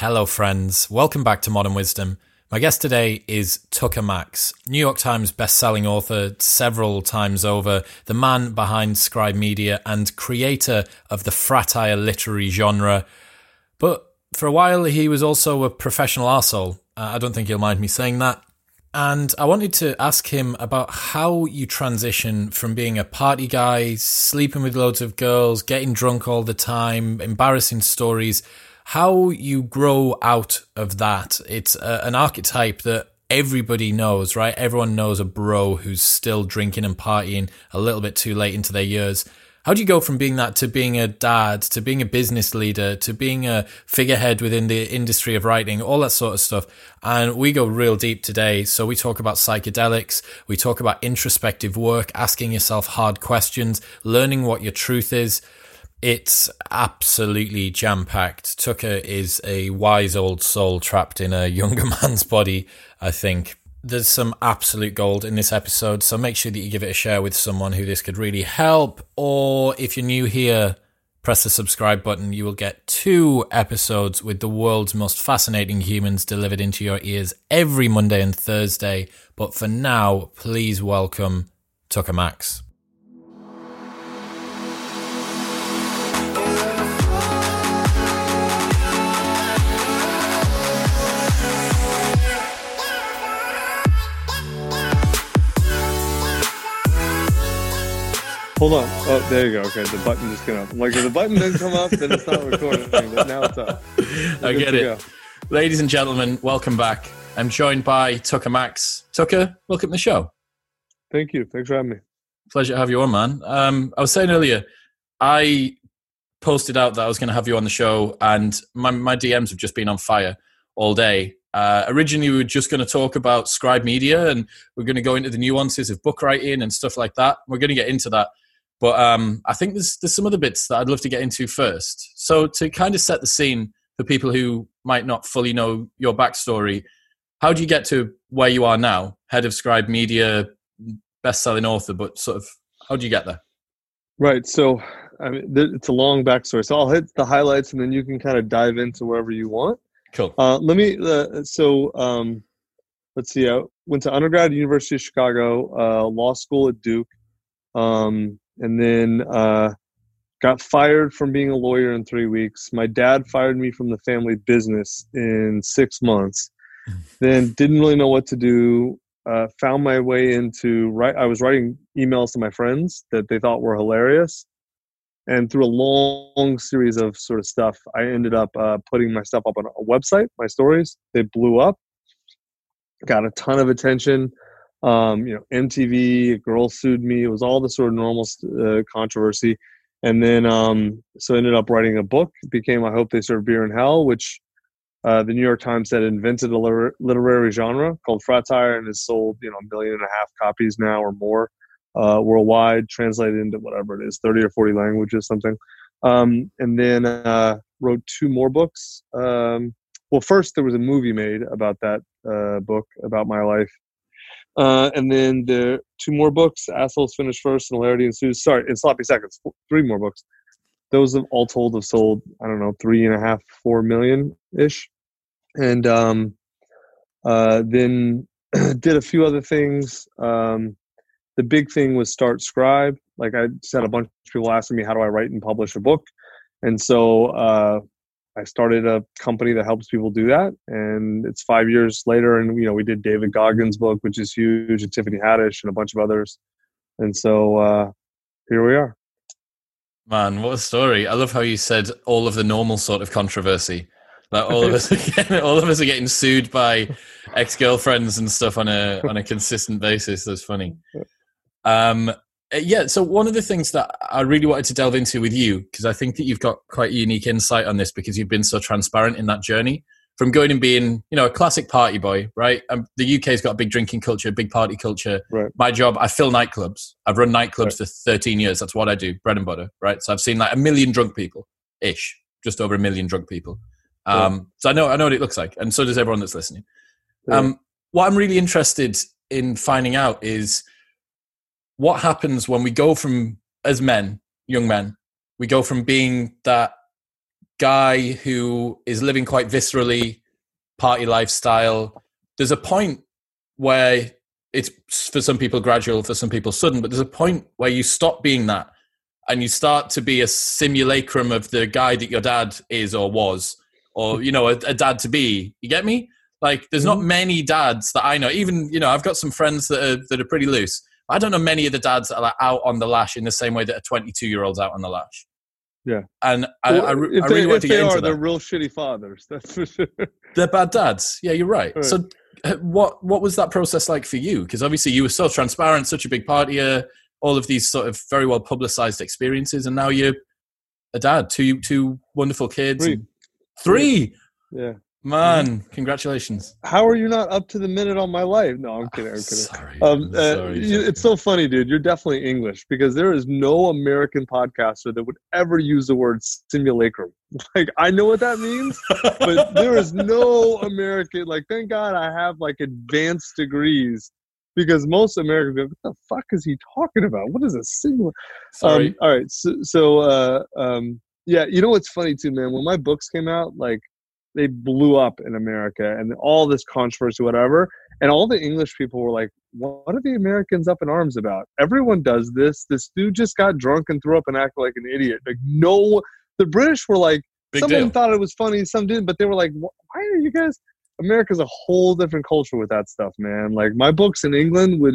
Hello, friends. Welcome back to Modern Wisdom. My guest today is Tucker Max, New York Times best-selling author several times over, the man behind Scribe Media and creator of the fratire literary genre. But for a while, he was also a professional arsehole. Uh, I don't think he'll mind me saying that. And I wanted to ask him about how you transition from being a party guy, sleeping with loads of girls, getting drunk all the time, embarrassing stories, how you grow out of that. It's a, an archetype that everybody knows, right? Everyone knows a bro who's still drinking and partying a little bit too late into their years. How do you go from being that to being a dad, to being a business leader, to being a figurehead within the industry of writing, all that sort of stuff? And we go real deep today. So we talk about psychedelics, we talk about introspective work, asking yourself hard questions, learning what your truth is. It's absolutely jam packed. Tucker is a wise old soul trapped in a younger man's body, I think there's some absolute gold in this episode, so make sure that you give it a share with someone who this could really help. Or if you're new here, press the subscribe button. You will get two episodes with the world's most fascinating humans delivered into your ears every Monday and Thursday. But for now, please welcome Tucker Max. Hold on. Oh, there you go. Okay, the button just came up. I'm like, if the button didn't come up, then it's not recording. But now it's up. I get it. Go. Ladies and gentlemen, welcome back. I'm joined by Tucker Max. Tucker, welcome to the show. Thank you. Thanks for having me. Pleasure to have you on, man. Um, I was saying earlier, I posted out that I was going to have you on the show, and my, my DMs have just been on fire all day. Uh, originally, we were just going to talk about Scribe Media, and we're going to go into the nuances of book writing and stuff like that. We're going to get into that. But um, I think there's there's some other bits that I'd love to get into first. So to kind of set the scene for people who might not fully know your backstory, how do you get to where you are now, head of Scribe Media, best-selling author? But sort of, how do you get there? Right. So I mean, it's a long backstory. So I'll hit the highlights, and then you can kind of dive into wherever you want. Cool. Uh, let me. Uh, so um, let's see. I went to undergrad at University of Chicago, uh, law school at Duke. Um, and then uh, got fired from being a lawyer in three weeks. My dad fired me from the family business in six months. then didn't really know what to do. Uh, found my way into right. I was writing emails to my friends that they thought were hilarious, and through a long series of sort of stuff, I ended up uh, putting my stuff up on a website. My stories they blew up, got a ton of attention um, you know, MTV, a girl sued me. It was all the sort of normal uh, controversy. And then, um, so ended up writing a book. It became I Hope They Serve Beer in Hell, which uh, the New York Times said invented a literary genre called fratire and has sold, you know, a million and a half copies now or more uh, worldwide, translated into whatever it is, 30 or 40 languages, something. Um, and then uh, wrote two more books. Um, well, first, there was a movie made about that uh, book, about my life uh, and then the two more books, Assholes Finished First and Hilarity Ensues. Sorry, in Sloppy Seconds, three more books. Those have all told have sold, I don't know, three and a half, four million ish. And um, uh, then did a few other things. Um, the big thing was start Scribe. Like I just had a bunch of people asking me, how do I write and publish a book? And so uh, I started a company that helps people do that, and it's five years later, and you know we did David Goggins' book, which is huge, and Tiffany Haddish, and a bunch of others, and so uh, here we are. Man, what a story! I love how you said all of the normal sort of controversy. Like all of us, are getting, all of us are getting sued by ex girlfriends and stuff on a on a consistent basis. That's funny. Um, yeah, so one of the things that I really wanted to delve into with you, because I think that you've got quite a unique insight on this because you've been so transparent in that journey from going and being, you know, a classic party boy, right? Um, the UK's got a big drinking culture, big party culture. Right. My job, I fill nightclubs. I've run nightclubs right. for 13 years. That's what I do, bread and butter, right? So I've seen like a million drunk people ish, just over a million drunk people. Um. So I know, I know what it looks like. And so does everyone that's listening. Um, what I'm really interested in finding out is – what happens when we go from as men, young men, we go from being that guy who is living quite viscerally party lifestyle. There's a point where it's for some people gradual, for some people sudden, but there's a point where you stop being that and you start to be a simulacrum of the guy that your dad is or was, or you know, a, a dad to be. You get me? Like, there's not mm-hmm. many dads that I know. Even you know, I've got some friends that are that are pretty loose. I don't know many of the dads that are out on the lash in the same way that a 22 year old's out on the lash. Yeah, and I, well, I, I really they, want to get into are, that. They're real shitty fathers. That's for sure. They're bad dads. Yeah, you're right. right. So, uh, what what was that process like for you? Because obviously you were so transparent, such a big partier, all of these sort of very well publicized experiences, and now you're a dad, two two wonderful kids, three. three. Yeah. Man, congratulations! How are you not up to the minute on my life? No, I'm kidding. I'm kidding. Sorry, um, uh, sorry, it's so funny, dude. You're definitely English because there is no American podcaster that would ever use the word simulacrum. Like, I know what that means, but there is no American. Like, thank God I have like advanced degrees because most Americans go, "What the fuck is he talking about? What is a simulacrum?" Sorry. Um, all right, so, so uh, um, yeah, you know what's funny too, man? When my books came out, like they blew up in America and all this controversy, whatever. And all the English people were like, what are the Americans up in arms about? Everyone does this. This dude just got drunk and threw up and acted like an idiot. Like, no, the British were like, Big some deal. of them thought it was funny, some didn't, but they were like, why are you guys? America's a whole different culture with that stuff, man. Like, my books in England would,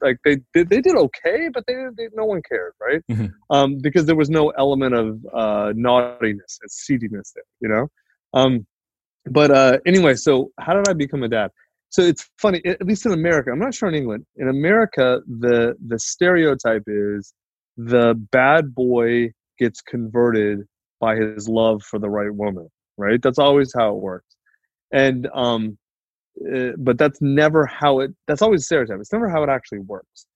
like, they did, they did okay, but they, they no one cared, right? Mm-hmm. Um, because there was no element of uh, naughtiness and seediness there, you know? Um, but uh, anyway, so how did I become a dad? So it's funny, at least in America. I'm not sure in England. In America, the the stereotype is the bad boy gets converted by his love for the right woman. Right? That's always how it works. And um, uh, but that's never how it. That's always stereotype. It's never how it actually works.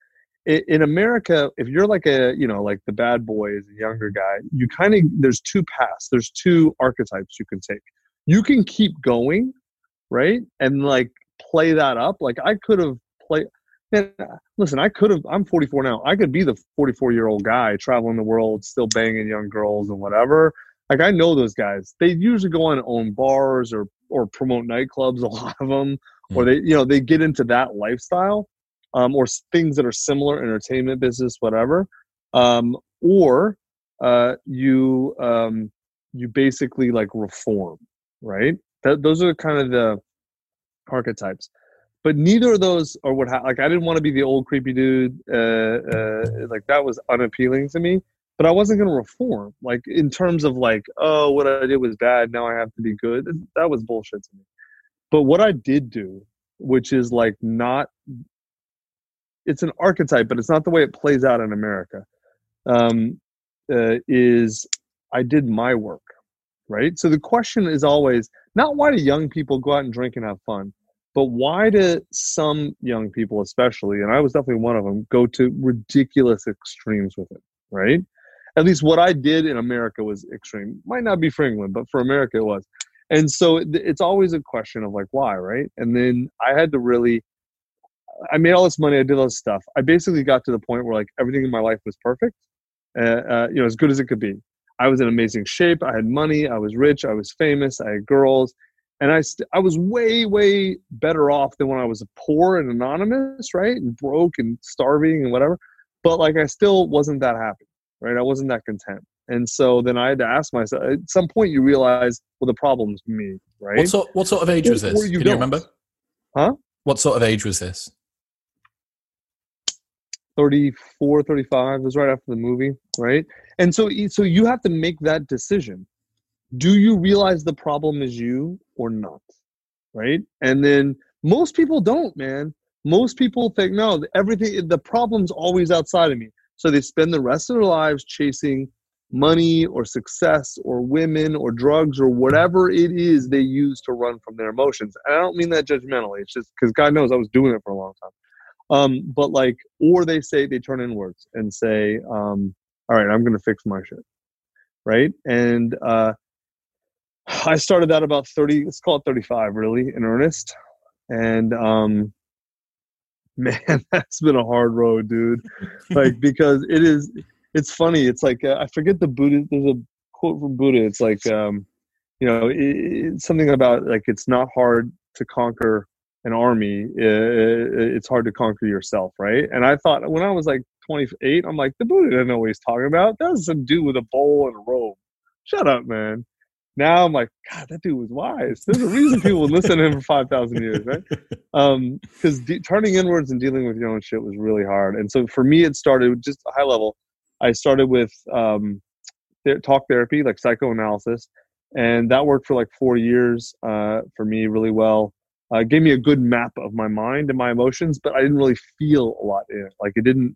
In America, if you're like a, you know, like the bad boy is a younger guy, you kind of, there's two paths, there's two archetypes you can take you can keep going, right? And like play that up. Like I could have played. Man, listen, I could have. I'm 44 now. I could be the 44 year old guy traveling the world, still banging young girls and whatever. Like I know those guys. They usually go on own bars or or promote nightclubs. A lot of them, or hmm. they you know they get into that lifestyle, um, or things that are similar, entertainment business, whatever. Um, or uh, you um, you basically like reform right? That, those are kind of the archetypes. But neither of those are what ha- like I didn't want to be the old creepy dude. Uh, uh, like that was unappealing to me. But I wasn't going to reform. Like in terms of like, oh, what I did was bad. Now I have to be good. That was bullshit to me. But what I did do, which is like not, it's an archetype, but it's not the way it plays out in America. Um, uh, is I did my work right? So the question is always not why do young people go out and drink and have fun, but why do some young people, especially, and I was definitely one of them, go to ridiculous extremes with it, right? At least what I did in America was extreme. Might not be for England, but for America it was. And so it's always a question of like why, right? And then I had to really I made all this money, I did all this stuff. I basically got to the point where like everything in my life was perfect, uh, uh, you know, as good as it could be. I was in amazing shape. I had money. I was rich. I was famous. I had girls, and I st- I was way way better off than when I was poor and anonymous, right, and broke and starving and whatever. But like I still wasn't that happy, right? I wasn't that content. And so then I had to ask myself. At some point, you realize, well, the problem's me, right? What sort What sort of age was this? you Can you remember? Huh? What sort of age was this? 34 35 it was right after the movie right? And so so you have to make that decision. Do you realize the problem is you or not right? And then most people don't man. Most people think no everything the problem's always outside of me. So they spend the rest of their lives chasing money or success or women or drugs or whatever it is they use to run from their emotions. And i don't mean that judgmentally. It's just because god knows i was doing it for a long time um, but like, or they say they turn inwards and say, um, "All right, I'm going to fix my shit," right? And uh, I started that about thirty. Let's call it thirty-five, really, in earnest. And um, man, that's been a hard road, dude. like because it is. It's funny. It's like uh, I forget the Buddha. There's a quote from Buddha. It's like, um, you know, it, it's something about like it's not hard to conquer an army. It, it's hard to conquer yourself, right? And I thought when I was like 28, I'm like, the Buddha didn't know what he's talking about. That was some dude with a bowl and a robe. Shut up, man. Now I'm like, God, that dude was wise. There's a reason people listen to him for 5,000 years, right? Um, Because de- turning inwards and dealing with your own shit was really hard. And so for me, it started just a high level. I started with um, talk therapy, like psychoanalysis, and that worked for like four years uh, for me really well. Uh, gave me a good map of my mind and my emotions, but I didn't really feel a lot in it. Like it didn't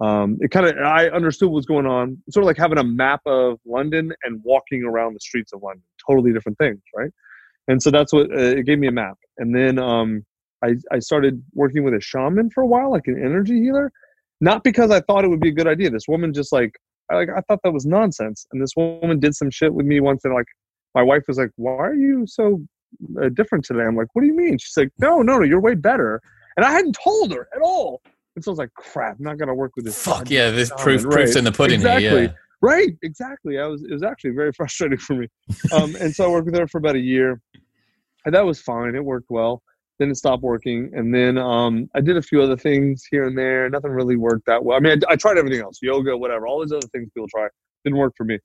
um, it kind of I understood what was going on. Sort of like having a map of London and walking around the streets of London. Totally different things, right? And so that's what uh, it gave me a map. And then um, I I started working with a shaman for a while, like an energy healer. Not because I thought it would be a good idea. This woman just like I, like I thought that was nonsense. And this woman did some shit with me once, and like my wife was like, "Why are you so uh, different today?" I'm like, "What do you mean?" She's like, "No, no, no, you're way better." And I hadn't told her at all. And so I was like, crap, I'm not gonna work with this. Fuck yeah, this proof right. proof's in the pudding. Exactly. Here, yeah. Right, exactly. I was it was actually very frustrating for me. Um, and so I worked with her for about a year. And that was fine. It worked well. Then it stopped working. And then um, I did a few other things here and there. Nothing really worked that well. I mean, I, I tried everything else, yoga, whatever, all these other things people try. Didn't work for me.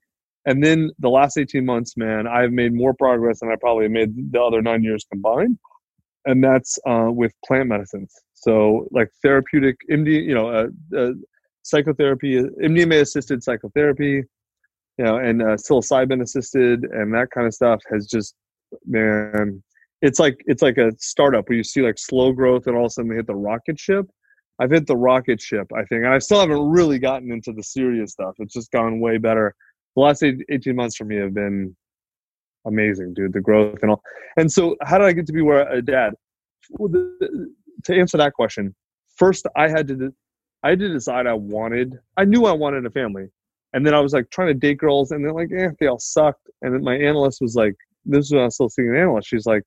And then the last 18 months, man, I've made more progress than I probably made the other nine years combined. And that's uh, with plant medicines. So like therapeutic MD, you know, uh, uh, psychotherapy, MDMA assisted psychotherapy, you know, and uh, psilocybin assisted and that kind of stuff has just, man, it's like it's like a startup where you see like slow growth and all of a sudden they hit the rocket ship. I've hit the rocket ship, I think, and I still haven't really gotten into the serious stuff. It's just gone way better. The last 18 months for me have been amazing, dude. The growth and all. And so, how did I get to be where a dad? Well, the, to answer that question, first I had to I had to decide I wanted. I knew I wanted a family, and then I was like trying to date girls, and they're like, eh, they all sucked. And my analyst was like, this is when I was still seeing an analyst. She's like,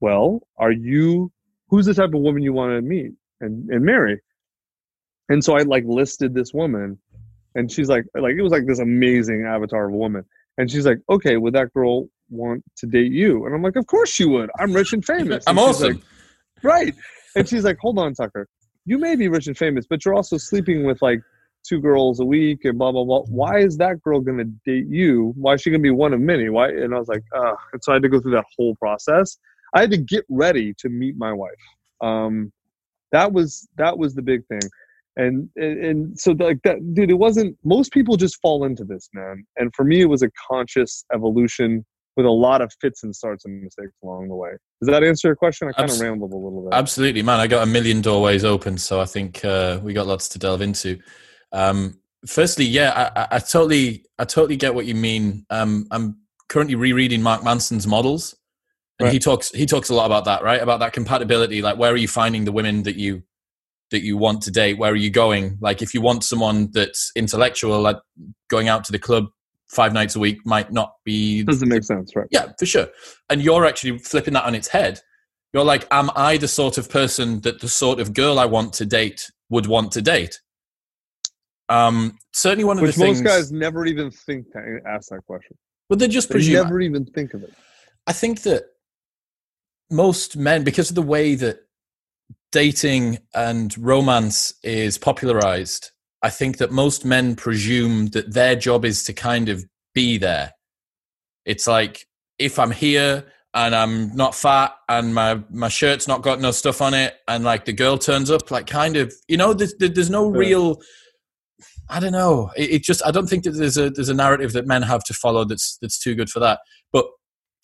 well, are you? Who's the type of woman you want to meet and and marry? And so I like listed this woman, and she's like, like it was like this amazing avatar of a woman. And she's like, okay, would that girl want to date you? And I'm like, of course she would. I'm rich and famous. I'm awesome. Like, right. And she's like, hold on, Tucker. You may be rich and famous, but you're also sleeping with like two girls a week and blah blah blah. Why is that girl gonna date you? Why is she gonna be one of many? Why? And I was like, uh, and so I had to go through that whole process. I had to get ready to meet my wife. Um, that was that was the big thing, and and, and so like that, dude. It wasn't. Most people just fall into this, man. And for me, it was a conscious evolution with a lot of fits and starts and mistakes along the way. Does that answer your question? I kind of rambled a little bit. Absolutely, man. I got a million doorways open, so I think uh, we got lots to delve into. Um, firstly, yeah, I, I, totally, I totally get what you mean. Um, I'm currently rereading Mark Manson's models, and right. he talks he talks a lot about that, right? About that compatibility. Like, where are you finding the women that you that you want to date? Where are you going? Like, if you want someone that's intellectual, like going out to the club five nights a week might not be doesn't make sense, right? Yeah, for sure. And you're actually flipping that on its head. You're like, am I the sort of person that the sort of girl I want to date would want to date? Um, certainly one of Which the things most guys never even think to ask that question. But they just presume. They never even think of it. I think that most men, because of the way that dating and romance is popularized, I think that most men presume that their job is to kind of be there. It's like if I'm here and I'm not fat and my my shirt's not got no stuff on it and like the girl turns up like kind of you know there's there's no real I don't know. It, it just I don't think that there's a there's a narrative that men have to follow that's that's too good for that. But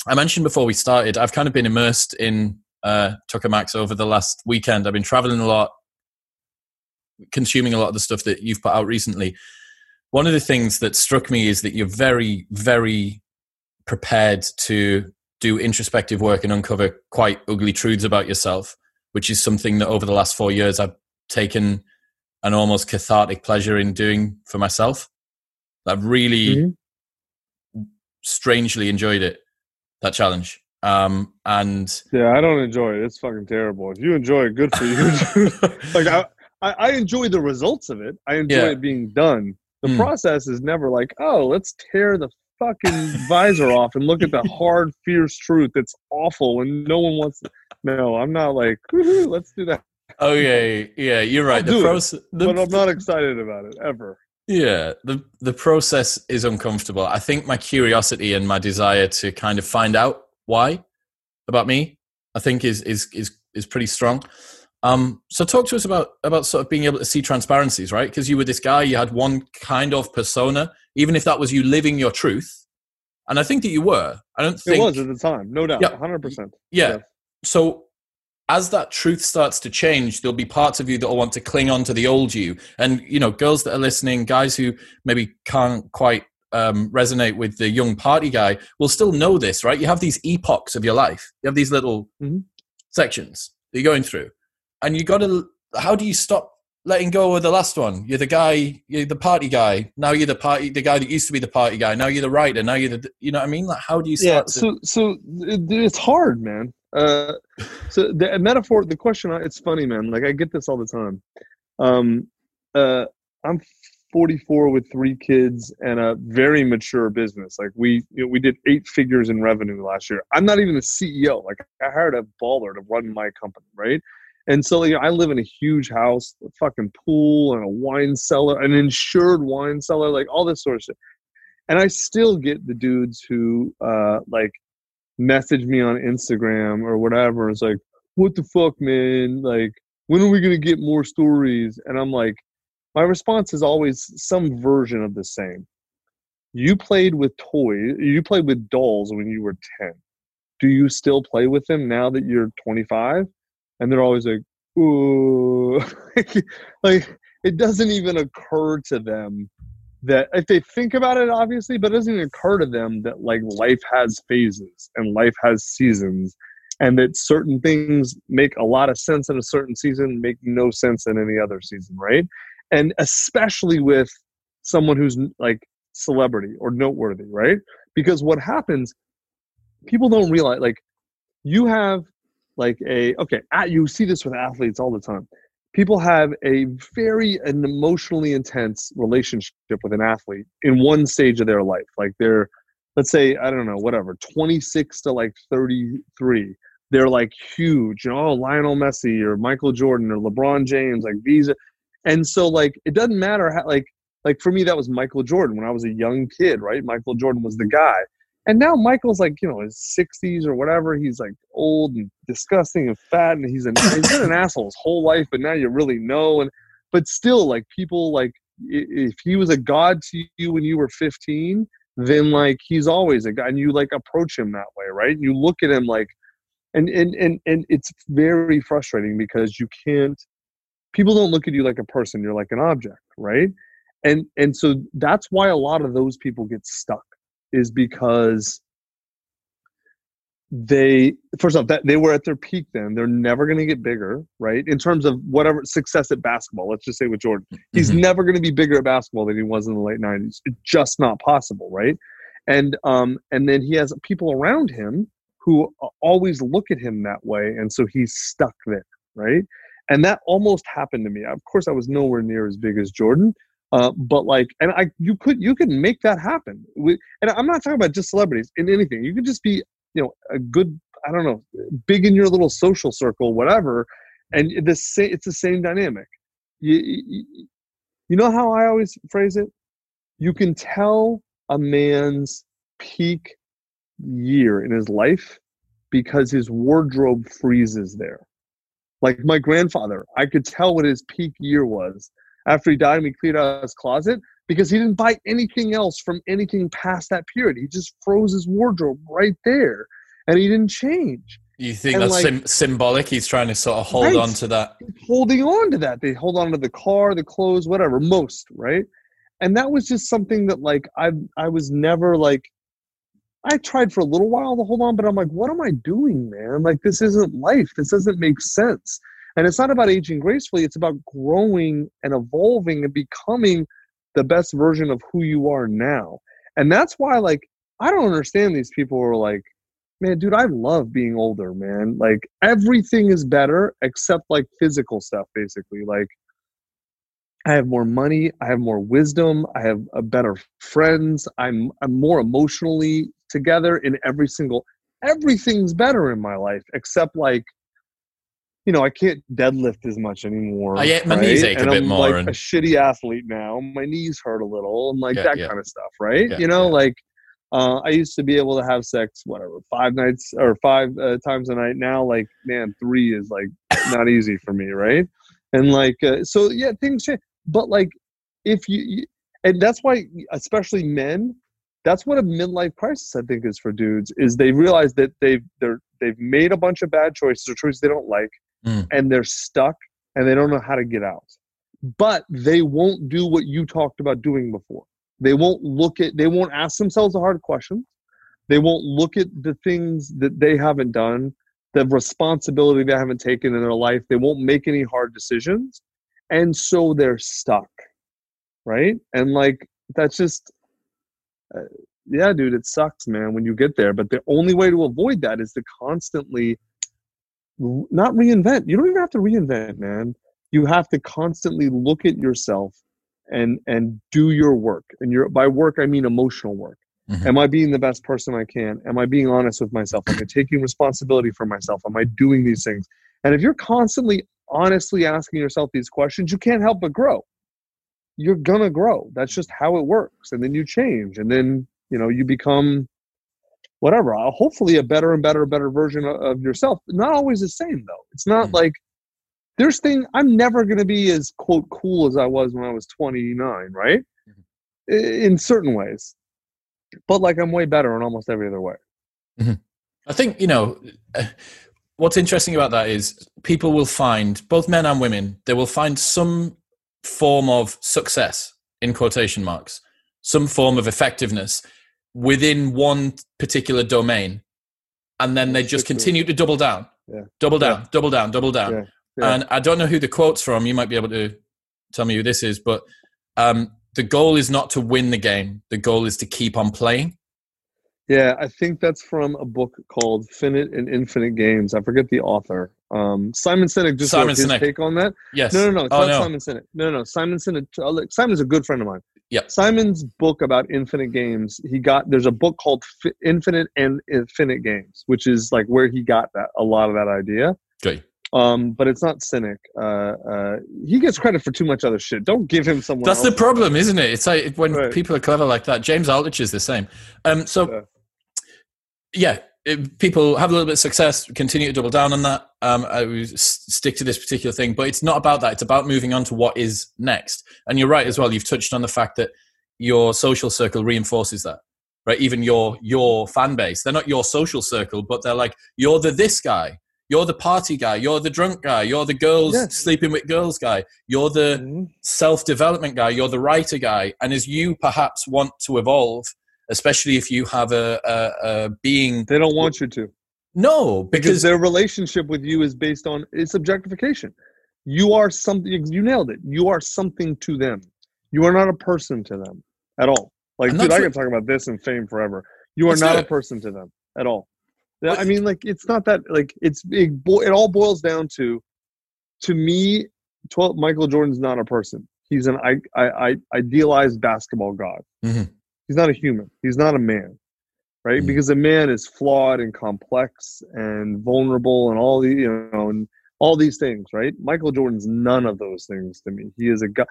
I mentioned before we started I've kind of been immersed in uh, Tucker Max over the last weekend I've been traveling a lot consuming a lot of the stuff that you've put out recently, one of the things that struck me is that you're very, very prepared to do introspective work and uncover quite ugly truths about yourself, which is something that over the last four years I've taken an almost cathartic pleasure in doing for myself. I've really mm-hmm. strangely enjoyed it, that challenge. Um, and yeah, I don't enjoy it. It's fucking terrible. If you enjoy it, good for you. like I, I, enjoy the results of it. I enjoy yeah. it being done. The mm. process is never like, oh, let's tear the fucking visor off and look at the hard, fierce truth that's awful and no one wants to. No, I'm not like, let's do that. Okay, yeah, yeah, you're right. I'll the process, but I'm not excited about it ever. Yeah, the the process is uncomfortable. I think my curiosity and my desire to kind of find out why about me, I think is is is is pretty strong. Um, so talk to us about about sort of being able to see transparencies, right? Because you were this guy, you had one kind of persona, even if that was you living your truth. And I think that you were. I don't think it was at the time, no doubt, hundred yeah, percent. Yeah. So as that truth starts to change, there'll be parts of you that will want to cling on to the old you. And you know, girls that are listening, guys who maybe can't quite um, resonate with the young party guy will still know this, right? You have these epochs of your life. You have these little mm-hmm. sections that you're going through and you got to. How do you stop letting go of the last one? You're the guy. You're the party guy. Now you're the party. The guy that used to be the party guy. Now you're the writer. Now you're the. You know what I mean? Like, how do you start? Yeah. To- so so it's hard, man. Uh, so the metaphor, the question, it's funny, man. Like I get this all the time. Um, uh, I'm 44 with three kids and a very mature business. Like we, you know, we did eight figures in revenue last year. I'm not even a CEO. Like I hired a baller to run my company, right? And so you know, I live in a huge house, a fucking pool, and a wine cellar, an insured wine cellar, like all this sort of shit. And I still get the dudes who uh, like message me on Instagram or whatever. It's like, what the fuck, man? Like, when are we gonna get more stories? And I'm like, my response is always some version of the same. You played with toys, you played with dolls when you were 10. Do you still play with them now that you're 25? and they're always like, ooh, like it doesn't even occur to them that if they think about it, obviously, but it doesn't even occur to them that like life has phases and life has seasons, and that certain things make a lot of sense in a certain season, make no sense in any other season, right? And especially with someone who's like celebrity or noteworthy, right? Because what happens, people don't realize like you have like a okay you see this with athletes all the time. People have a very an emotionally intense relationship with an athlete in one stage of their life. Like they're let's say i don't know whatever 26 to like 33 they're like huge you know oh, lionel messi or michael jordan or lebron james like these and so like it doesn't matter how like like for me that was michael jordan when i was a young kid right michael jordan was the guy and now Michael's like, you know, his 60s or whatever. He's like old and disgusting and fat, and he's an he's been an asshole his whole life. But now you really know. And but still, like people like if he was a god to you when you were 15, then like he's always a guy, and you like approach him that way, right? You look at him like, and and and and it's very frustrating because you can't. People don't look at you like a person. You're like an object, right? And and so that's why a lot of those people get stuck is because they first off that they were at their peak then they're never going to get bigger right in terms of whatever success at basketball let's just say with jordan he's mm-hmm. never going to be bigger at basketball than he was in the late 90s it's just not possible right and um and then he has people around him who always look at him that way and so he's stuck there right and that almost happened to me of course i was nowhere near as big as jordan uh, but like, and I, you could, you could make that happen. We, and I'm not talking about just celebrities in anything. You could just be, you know, a good, I don't know, big in your little social circle, whatever. And the it's the same dynamic. You, you, you know how I always phrase it? You can tell a man's peak year in his life because his wardrobe freezes there. Like my grandfather, I could tell what his peak year was after he died and we cleared out his closet because he didn't buy anything else from anything past that period. He just froze his wardrobe right there and he didn't change. You think and that's like, sim- symbolic? He's trying to sort of hold right, on to that. Holding on to that. They hold on to the car, the clothes, whatever, most, right? And that was just something that like I I was never like I tried for a little while to hold on, but I'm like, what am I doing, man? Like this isn't life. This doesn't make sense. And it's not about aging gracefully, it's about growing and evolving and becoming the best version of who you are now. And that's why, like, I don't understand these people who are like, man, dude, I love being older, man. Like, everything is better except like physical stuff, basically. Like, I have more money. I have more wisdom. I have a better friends. I'm I'm more emotionally together in every single. Everything's better in my life except like you know, I can't deadlift as much anymore. Oh, yeah, my right? knees ache and a bit I'm more. Like and... a shitty athlete now. My knees hurt a little, and like Yeah, that yeah. kind of stuff, right? Yeah, you know, like uh, I used to be able to have sex, whatever, five nights or five uh, times a night. Now, like, man, three is like not easy for me, right? And like, uh, so yeah, things change. But like, if you, you, and that's why, especially men, that's what a midlife crisis I think is for dudes is they realize that they've they're they've made a bunch of bad choices or choices they don't like, Mm. and they're stuck and they don't know how to get out. But they won't do what you talked about doing before. They won't look at. They won't ask themselves the hard questions. They won't look at the things that they haven't done, the responsibility they haven't taken in their life. They won't make any hard decisions, and so they're stuck, right? And like that's just uh, yeah, dude, it sucks, man, when you get there. But the only way to avoid that is to constantly not reinvent. You don't even have to reinvent, man. You have to constantly look at yourself and and do your work. And your by work I mean emotional work. Mhm. Am I being the best person I can? Am I being honest with myself? Am I taking responsibility for myself? Am I doing these things? And if you're constantly honestly asking yourself these questions, you can't help but grow. You're gonna grow. That's just how it works. And then you change, and then you know you become whatever. uh, Hopefully, a better and better, better version of, yourself. Not always the same though. It's not Mhm. like there's thing. I'm never gonna be as quote cool as I was when I was 29, right? I- In certain ways, but like I'm way better in almost every other way. I think you know what's interesting about that is people will find both men and women they will find some form of success in quotation marks, some form of effectiveness within one particular domain, and then they just Stick to it. continue to double down, Yeah. double down, double down, double down. Yeah. Yeah. And I don't know who the quote's from. You might be able to tell me who this is, but um, the goal is not to win the game. The goal is to keep on playing. Yeah, I think that's from a book called Finite and Infinite Games. I forget the author. Um, Simon Sinek just Simon wrote his Sinek. take on that. Yes. No, no, no. It's Oh, not no. Simon Sinek. No, no. Simon Sinek. look, Simon's a good friend of mine. Yeah. Simon's book about infinite games. He got there's a book called Fi- Infinite and Infinite Games, which is like where he got that a lot of that idea. Okay. Um, but it's not Sinek. Uh, uh, he gets credit for too much other shit. Don't give him someone. That's the problem, isn't it? It's like when Right. people are clever like that. James Aldrich is the same. Um, so, Yeah. Yeah, it- people have a little bit of success, continue to double down on that. Um, I would s- stick to this particular thing, but it's not about that. It's about moving on to what is next. And you're right as well. You've touched on the fact that your social circle reinforces that, right? Even your your fan base, they're not your social circle, but they're like you're the this guy. You're the party guy. You're the drunk guy. You're the girls Yeah. sleeping with girls guy. You're the Mhm. self development guy, you're the writer guy, and as you perhaps want to evolve, especially if you have a, a, a being, They don't want you to. no, because because their relationship with you is based on its objectification. You are something. You nailed it. You are something to them. You are not a person to them at all. Like, dude, I can talk about this and fame forever. You are not a person to them at all. I mean, like, it's not that. Like, it's it, bo- it all boils down to, to me, 12, Michael Jordan's not a person. He's an I, I, I idealized basketball god. Mhm. He's not a human. He's not a man, right? Mhm. Because a man is flawed and complex and vulnerable and all the you know and all these things, right? Michael Jordan's none of those things to me. He is a god.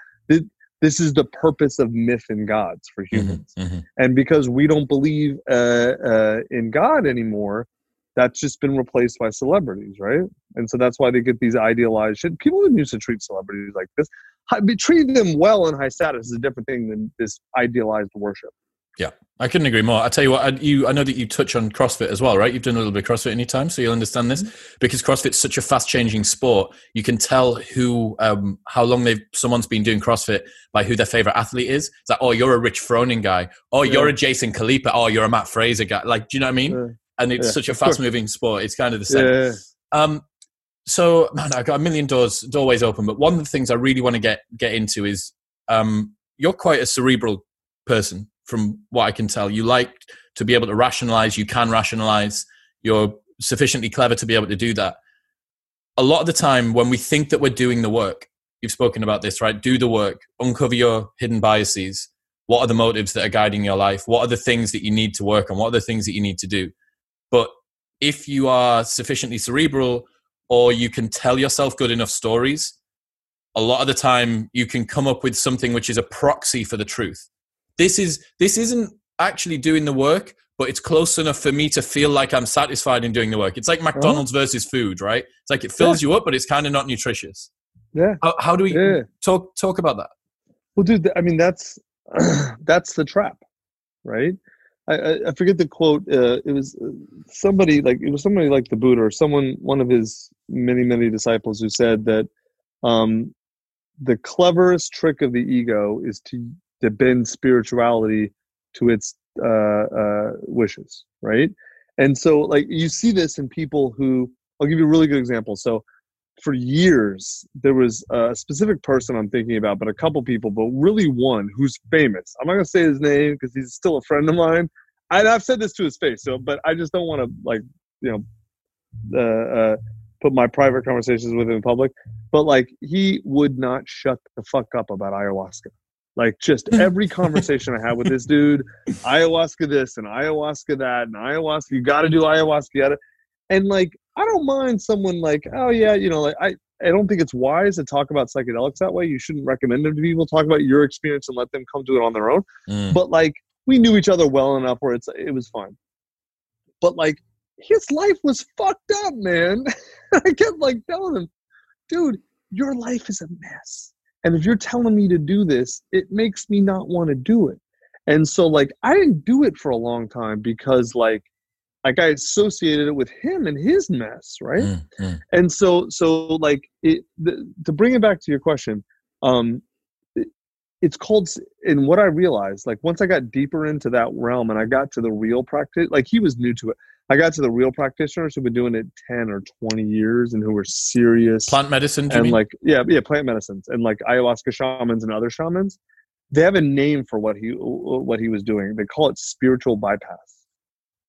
This, is the purpose of myth and gods for humans, Mhm, mhm. and because we don't believe uh, uh, in God anymore, that's just been replaced by celebrities, right? And so that's why they get these idealized shit. People didn't used to treat celebrities like this. Treating them well in high status is a different thing than this idealized worship. I couldn't agree more. I tell you what, I, you, I know that you touch on CrossFit as well, right? You've done a little bit of CrossFit your time, so you'll understand this. Because CrossFit's such a fast-changing sport, you can tell who, um, how long they've someone's been doing CrossFit by who their favorite athlete is. It's like, oh, you're a Rich Froning guy. Oh, you're a Jason Khalipa. Oh, you're a Matt Fraser guy. Like, do you know what I mean? Uh, and it's yeah, such a fast-moving sport. It's kind of the same. yeah. Um, so man, I've got a million doors doorways open, but one of the things I really want to get get into is um, you're quite a cerebral person, from what I can tell. You like to be able to rationalize. You can rationalize. You're sufficiently clever to be able to do that. A lot of the time, when we think that we're doing the work, you've spoken about this, right? Do the work, uncover your hidden biases. What are the motives that are guiding your life? What are the things that you need to work on? What are the things that you need to do? But if you are sufficiently cerebral or you can tell yourself good enough stories, a lot of the time you can come up with something which is a proxy for the truth. This is this isn't actually doing the work, but it's close enough for me to feel like I'm satisfied in doing the work. It's like. McDonald's versus food, right? It's like it fills yeah. you up, but it's kind of not nutritious. Yeah. How, how do we yeah. talk talk about that? Well, dude, I mean that's that's the trap, right? I, I forget the quote. Uh, it was uh, somebody like it was somebody like the Buddha or someone, one of his many many disciples, who said that um, the cleverest trick of the ego is to to bend spirituality to its uh, uh, wishes, right? And so, like you see this in people who I'll give you a really good example. So, for years, there was a specific person I'm thinking about, but a couple people, but really one who's famous. I'm not gonna say his name because he's still a friend of mine. And I've said this to his face, so but I just don't want to like you know uh, uh, put my private conversations with him in public. But like he would not shut the fuck up about ayahuasca. Like just every conversation I had with this dude, ayahuasca this and ayahuasca that and ayahuasca, you got to do ayahuasca. And like I don't mind someone like, oh yeah, you know, like I, I don't think it's wise to talk about psychedelics that way. You shouldn't recommend them to people. Talk about your experience and let them come to it on their own. Mm. But like we knew each other well enough where it's it was fine. But like his life was fucked up, man. I kept like telling him, dude, your life is a mess. And if you're telling me to do this, it makes me not want to do it. And so like I didn't do it for a long time because like like I associated it with him and his mess, right? Mm, mm. And so, so like it, the, to bring it back to your question, um, it's called. And what I realized, like once I got deeper into that realm and I got to the real practice, like he was new to it. I got to the real practitioners who've been doing it ten or twenty years and who were serious plant medicine, and like yeah, yeah, plant medicines and like ayahuasca shamans and other shamans. They have a name for what he what he was doing. They call it spiritual bypass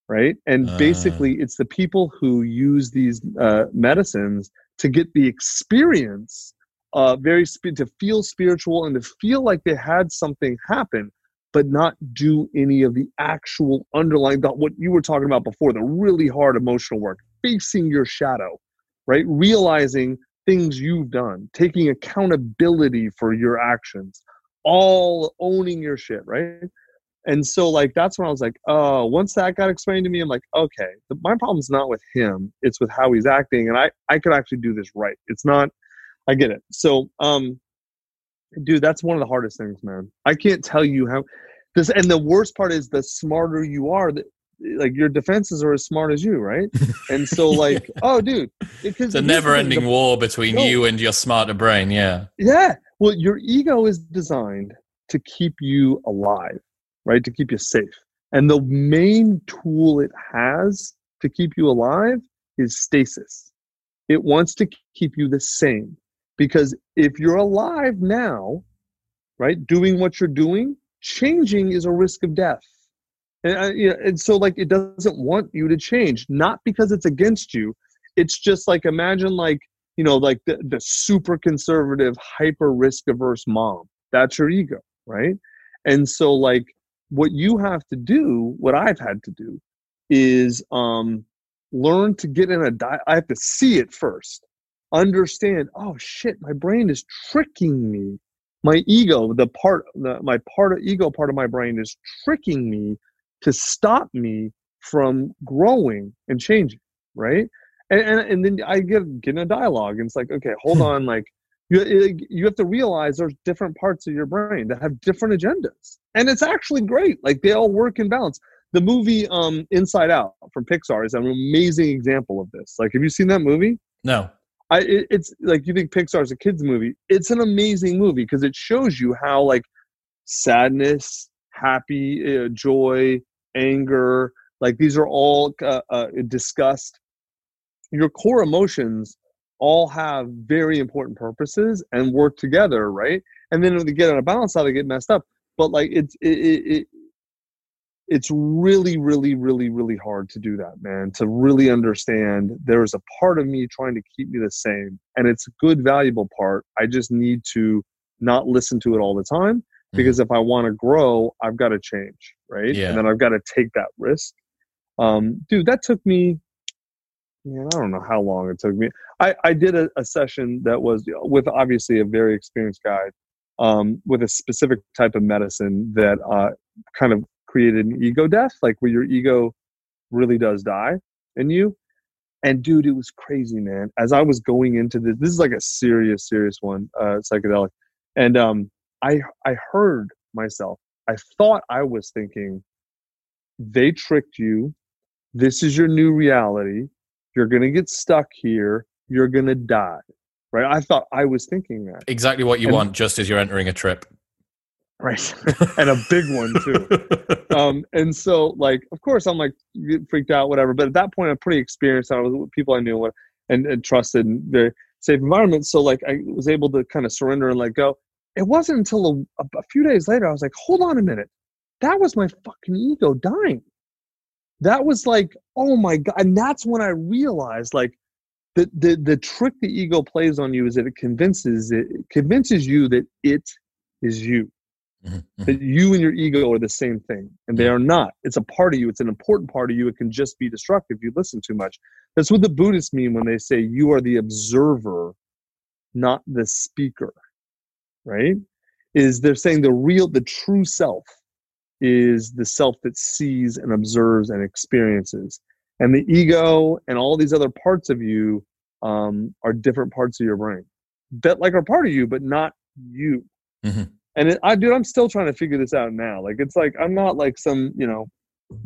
right? And uh. basically, it's the people who use these uh, medicines to get the experience, uh, very to feel spiritual and to feel like they had something happen, but not do any of the actual underlying what you were talking about before, the really hard emotional work, facing your shadow, right? Realizing things you've done, taking accountability for your actions, all owning your shit, right? and so like that's when i was like oh once that got explained to me i'm like okay my problem's not with him it's with how he's acting and i i could actually do this right it's not i get it so um dude that's one of the hardest things man i can't tell you how this and the worst part is the smarter you are that like your defenses are as smart as you right and so like oh dude it's a never ending war between no, you and your smarter brain yeah yeah well your ego is designed to keep you alive right? To keep you safe. And the main tool it has to keep you alive is stasis. It wants to keep you the same. Because if you're alive now, right, doing what you're doing, changing is a risk of death. And, uh, and so, like, it doesn't want you to change, not because it's against you. It's just like, imagine, like, you know, like the, the super conservative, hyper risk averse mom. That's your ego, right? And so, like, what you have to do, what I've had to do, is um, learn to get in a I have to see it first, understand. Oh shit, my brain is tricking me. My ego, the part, the, my part of ego part of my brain is tricking me to stop me from growing and changing, right? And and, and then I get get in a dialogue, and it's like, okay, hold on, like you, you have to realize there's different parts of your brain that have different agendas and it's actually great like they all work in balance the movie um, inside out from pixar is an amazing example of this like have you seen that movie no I, it, it's like you think Pixar is a kids movie. It's an amazing movie because it shows you how like sadness, happy, uh, joy, anger, like these are all uh, uh, discussed. Your core emotions all have very important purposes and work together, right? And then when they get on a balance, how they get messed up. But like it's it, it, it it's really, really, really, really hard to do that, man. To really understand there is a part of me trying to keep me the same. And it's a good, valuable part. I just need to not listen to it all the time mm-hmm. because if I want to grow, I've got to change, right? Yeah. And then I've got to take that risk. Um, dude, that took me, man, I don't know how long it took me. I, I did a, a session that was with obviously a very experienced guy um, with a specific type of medicine that uh, kind of created an ego death, like where your ego really does die in you. And dude, it was crazy, man. As I was going into this, this is like a serious, serious one, uh, psychedelic. And um, I I heard myself. I thought I was thinking, they tricked you. This is your new reality. You're gonna get stuck here. You're gonna die. Right? I thought I was thinking that. Exactly what you and, want, just as you're entering a trip right. And a big one too. Um, and so like of course i'm like freaked out whatever but at that point i'm pretty experienced. I was with people i knew and, and trusted and very safe environment. So like i was able to kind of surrender and let go. It wasn't until a, a few days later i was like hold on a minute. That was my fucking ego dying. That was like oh my god and that's when i realized like the, the the trick the ego plays on you is that it convinces it convinces you that it is you Mm-hmm. That you and your ego are the same thing, and they are not. It's a part of you. It's an important part of you. It can just be destructive if you listen too much. That's what the Buddhists mean when they say you are the observer, not the speaker. Right? Is they're saying the real, the true self is the self that sees and observes and experiences, and the ego and all these other parts of you um, are different parts of your brain that like are part of you, but not you. Mm-hmm and it, I dude, I'm still trying to figure this out now. Like it's like I'm not like some you know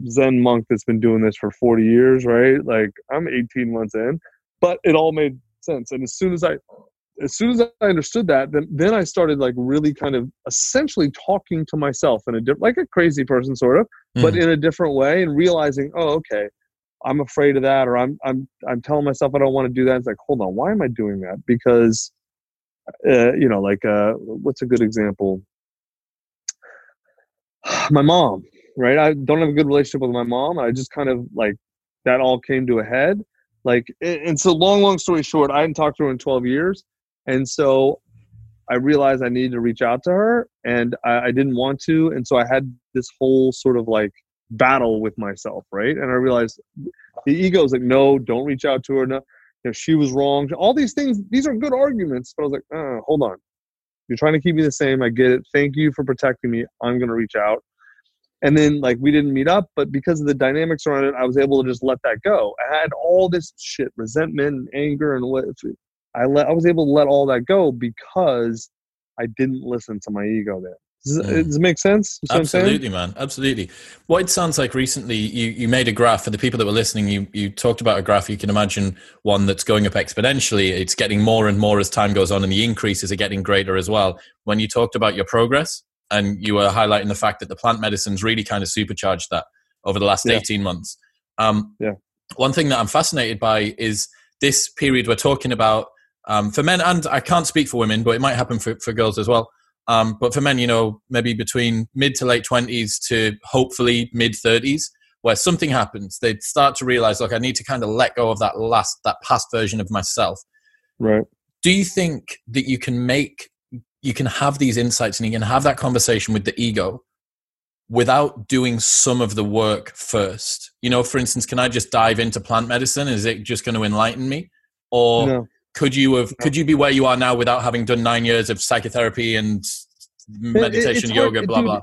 Zen monk that's been doing this for 40 years, right? Like I'm 18 months in, but it all made sense. And as soon as I as soon as I understood that, then then I started like really kind of essentially talking to myself in a different, like a crazy person sort of, mm. but in a different way, and realizing, oh, okay, I'm afraid of that, or I'm I'm I'm telling myself I don't want to do that. It's like, hold on, why am I doing that? Because uh, you know, like uh, what's a good example? my mom, right? I don't have a good relationship with my mom. I just kind of like that all came to a head. Like, and so long, long story short, I hadn't talked to her in 12 years. And so I realized I needed to reach out to her and I, I didn't want to. And so I had this whole sort of like battle with myself, right? And I realized the ego is like, no, don't reach out to her. No, you know, she was wrong. All these things, these are good arguments. But I was like, uh, hold on. You're trying to keep me the same. I get it. Thank you for protecting me. I'm going to reach out. And then, like, we didn't meet up, but because of the dynamics around it, I was able to just let that go. I had all this shit, resentment and anger, and what I let, I was able to let all that go because I didn't listen to my ego there. Does, mm. does it make sense? Absolutely, man. Absolutely. What it sounds like recently, you, you made a graph for the people that were listening. You, you talked about a graph. You can imagine one that's going up exponentially. It's getting more and more as time goes on, and the increases are getting greater as well. When you talked about your progress, and you were highlighting the fact that the plant medicines really kind of supercharged that over the last yeah. 18 months. Um, yeah. One thing that I'm fascinated by is this period we're talking about um, for men, and I can't speak for women, but it might happen for, for girls as well um, but for men, you know, maybe between mid to late 20s to hopefully mid 30s, where something happens, they start to realize, look, I need to kind of let go of that last, that past version of myself. Right. Do you think that you can make, you can have these insights and you can have that conversation with the ego without doing some of the work first? You know, for instance, can I just dive into plant medicine? Is it just going to enlighten me? Or no could you have could you be where you are now without having done nine years of psychotherapy and meditation it, yoga hard, blah dude, blah?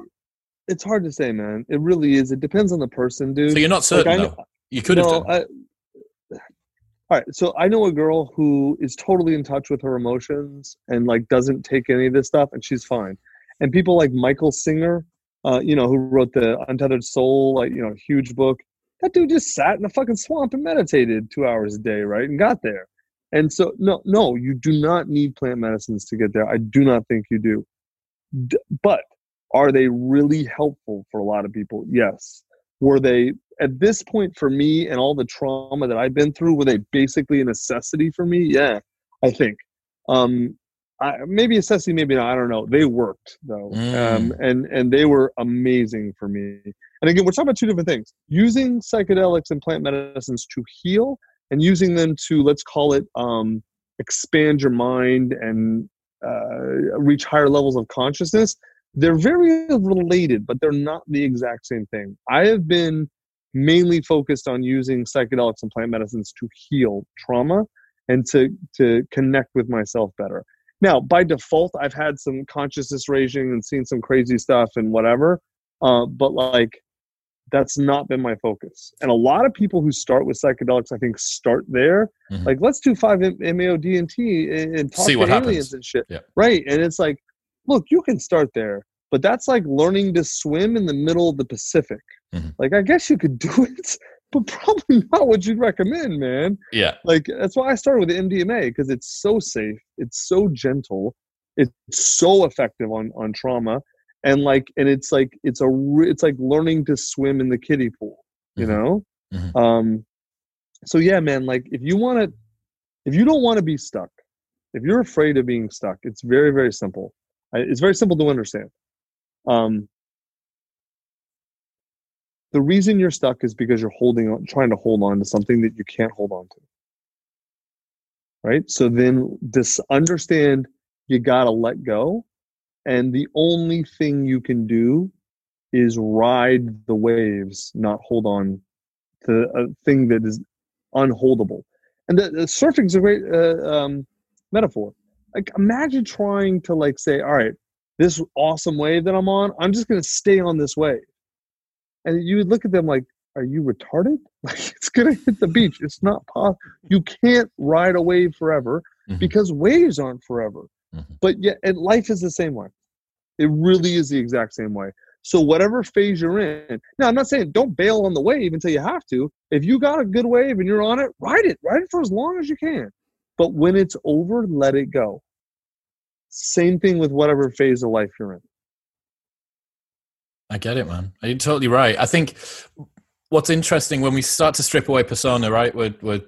it's hard to say man. It really is. It depends on the person dude. So you're not certain like, though. you could no, have done. I, all right so i know a girl who is totally in touch with her emotions and like doesn't take any of this stuff and she's fine. And people like michael singer uh, you know who wrote the untethered soul like you know huge book that dude just sat in a fucking swamp and meditated two hours a day right and got there and so, no, no, you do not need plant medicines to get there. I do not think you do. D- but are they really helpful for a lot of people? Yes. Were they, at this point for me and all the trauma that I've been through, were they basically a necessity for me? Yeah, I think. Um, I, maybe a necessity, maybe not. I don't know. They worked though, um, mm. um, and and they were amazing for me. And again, we're talking about two different things: using psychedelics and plant medicines to heal, and using them to let's call it um, expand your mind and uh, reach higher levels of consciousness. They're very related, but they're not the exact same thing. I have been mainly focused on using psychedelics and plant medicines to heal trauma and to to connect with myself better. Now, by default, I've had some consciousness raising and seen some crazy stuff and whatever, uh, but like that's not been my focus. And a lot of people who start with psychedelics, I think, start there. Mm-hmm. Like, let's do five MeO DMT and talk See to aliens happens. and shit. Yeah. Right. And it's like, look, you can start there, but that's like learning to swim in the middle of the Pacific. Mm-hmm. Like, I guess you could do it, but probably not what you'd recommend, man. Yeah. Like, that's why I started with MDMA because it's so safe, it's so gentle, it's so effective on on trauma and like and it's like it's a it's like learning to swim in the kiddie pool you Mhm. know? Mhm. um so yeah man like if you want to if you don't want to be stuck if you're afraid of being stuck it's very very simple. It's very simple to understand. Um the reason you're stuck is because you're holding on trying to hold on to something that you can't hold on to. Right? So then this understand you gotta let go and the only thing you can do is ride the waves not hold on to a thing that is unholdable. And the, the surfing is a great uh, um, metaphor. Like imagine trying to like say all right this awesome wave that i'm on i'm just going to stay on this wave. And you would look at them like are you retarded? Like it's going to hit the beach. It's not possible you can't ride a wave forever Mhm. because waves aren't forever Mhm. but yet and life is the same way it really is the exact same way so whatever phase you're in now i'm not saying don't bail on the wave until you have to if you got a good wave and you're on it ride it ride it for as long as you can but when it's over let it go same thing with whatever phase of life you're in I get it, man. You're totally right. I think what's interesting when we start to strip away persona, right? We're, we're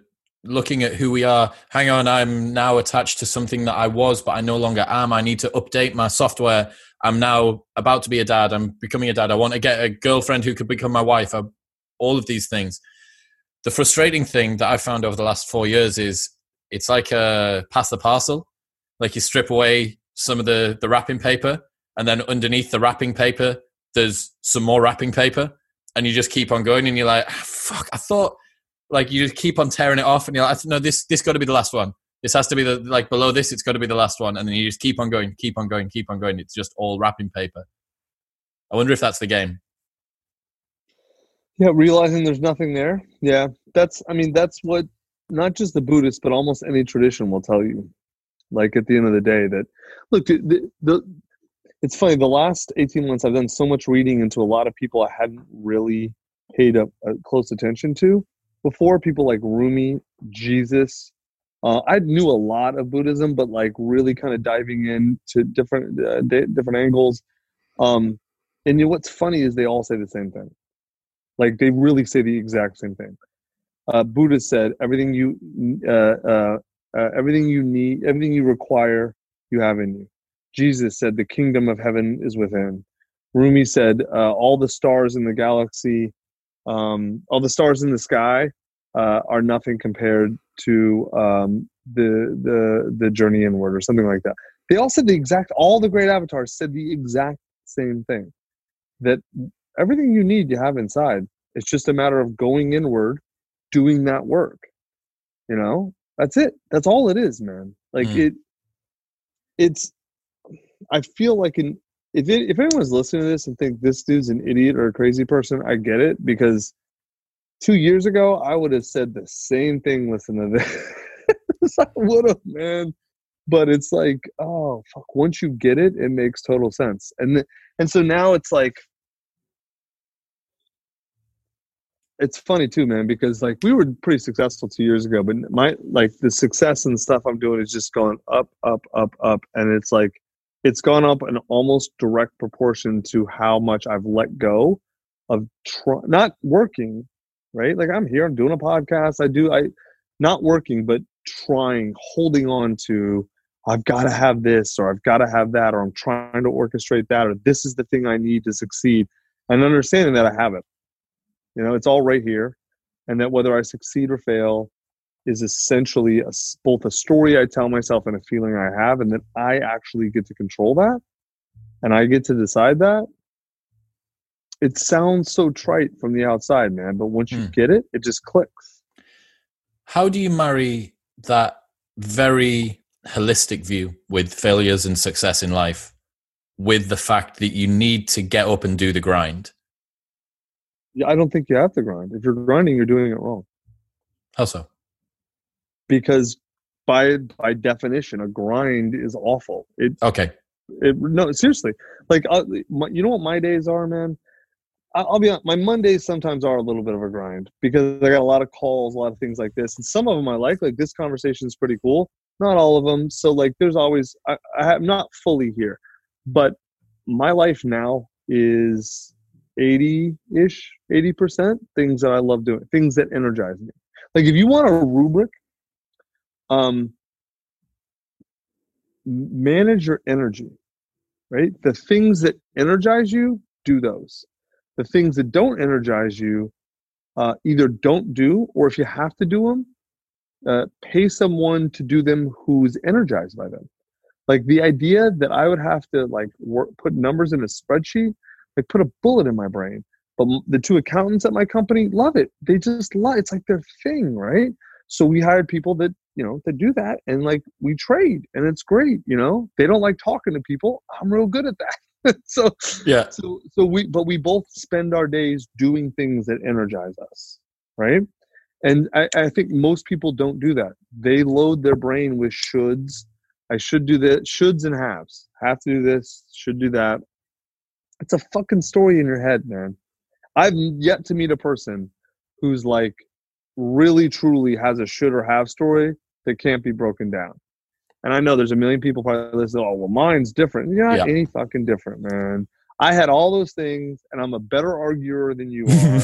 looking at who we are. Hang on, I'm now attached to something that I was, but I no longer am. I need to update my software. I'm now about to be a dad. I'm becoming a dad. I want to get a girlfriend who could become my wife. I, all of these things. The frustrating thing that I've found over the last four years is it's like a pass the parcel. Like you strip away some of the, the wrapping paper, and then underneath the wrapping paper, there's some more wrapping paper and you just keep on going and you're like "Ah, fuck i thought like you just keep on tearing it off and you're like no this this got to be the last one. This has to be the like below this it's got to be the last one. And then you just keep on going keep on going keep on going. It's just all wrapping paper. I wonder if that's the game. Yeah realizing there's nothing there. Yeah that's i mean that's what not just the buddhists but almost any tradition will tell you. Like at the end of the day that look the, the it's funny the last 18 months i've done so much reading into a lot of people i hadn't really paid up uh, close attention to before people like rumi jesus uh, i knew a lot of buddhism but like really kind of diving into different uh, di- different angles um and you know what's funny is they all say the same thing. Like they really say the exact same thing. Uh, buddha said everything you uh, uh, uh, everything you need everything you require you have in you. Jesus said, The kingdom of heaven is within. Rumi said, All the stars in the galaxy, um, all the stars in the sky uh, are nothing compared to um, the, the, the journey inward, or something like that. They all said the exact, all the great avatars said the exact same thing that everything you need you have inside. It's just a matter of going inward, doing that work. You know, that's it. That's all it is, man. Like Mm. it, it's I feel like in if it, if anyone's listening to this and think this dude's an idiot or a crazy person, I get it because two years ago I would have said the same thing. Listen to this, I would have, man. But it's like, oh fuck! Once you get it, it makes total sense. And th- and so now it's like, it's funny too, man, because like we were pretty successful two years ago, but my like the success and stuff I'm doing is just going up, up, up, up, and it's like it's gone up in almost direct proportion to how much I've let go of tr- not working, right? Like I'm here, I'm doing a podcast, I do, I not working, but trying, holding on to. I've got to have this, or I've got to have that, or I'm trying to orchestrate that, or this is the thing I need to succeed. and understanding that I have it. You know, it's all right here, and that whether I succeed or fail is essentially a, both a story I tell myself and a feeling I have, and that I actually get to control that, and I get to decide that. It sounds so trite from the outside, man, but once you mm. get it, it just clicks. How do you marry that very holistic view with failures and success in life with the fact that you need to get up and do the grind? Yeah, I don't think you have to grind. If you're grinding, you're doing it wrong. How so? Because by by definition, a grind is awful. It okay. It, no, seriously. Like, uh, my, you know what my days are, man. I'll be honest, my Mondays sometimes are a little bit of a grind because I got a lot of calls, a lot of things like this, and some of them I like. Like this conversation is pretty cool. Not all of them. So like, there's always I, I am not fully here, but my life now is 80 ish, 80 percent things that I love doing, things that energize me. Like if you want a rubric, um, manage your energy, right? The things that energize you, do those. The things that don't energize you uh, either don't do or if you have to do them uh, pay someone to do them who's energized by them. Like the idea that i would have to like work, put numbers in a spreadsheet like put a bullet in my brain but the two accountants at my company love it. They just love it's like their thing right? So we hired people that you know to do that and like we trade and it's great you know? They don't like talking to people. I'm real good at that. So yeah. so so we but we both spend our days doing things that energize us right? And I, I think most people don't do that. They load their brain with shoulds. I should do this shoulds and haves. Have to do this should do that. It's a fucking story in your head man. I've yet to meet a person who's like really truly has a should or have story that can't be broken down and I know there's a million people probably listening. Oh, well, mine's different. You're not yeah. any fucking different, man. I had all those things, and I'm a better arguer than you are.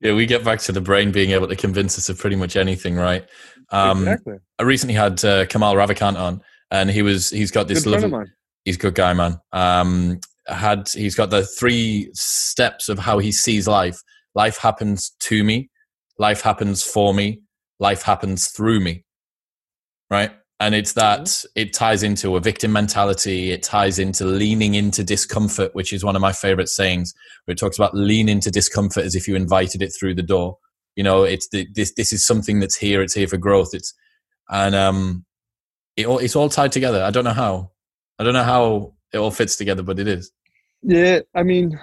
yeah, we get back to the brain being able to convince us of pretty much anything, right? Um, exactly. I recently had uh, Kamal Ravikant on, and he was he's got this good lovely. He's a good guy, man. Um, had he's got the three steps of how he sees life. Life happens to me. Life happens for me. Life happens through me. Right? And it's that mm-hmm. it ties into a victim mentality. It ties into leaning into discomfort which is one of my favorite sayings. Where it talks about lean into discomfort as if you invited it through the door. You know it's the, this this is something that's here. It's here for growth. It's and um it all it's all tied together. I don't know how. I don't know how it all fits together but it is yeah i mean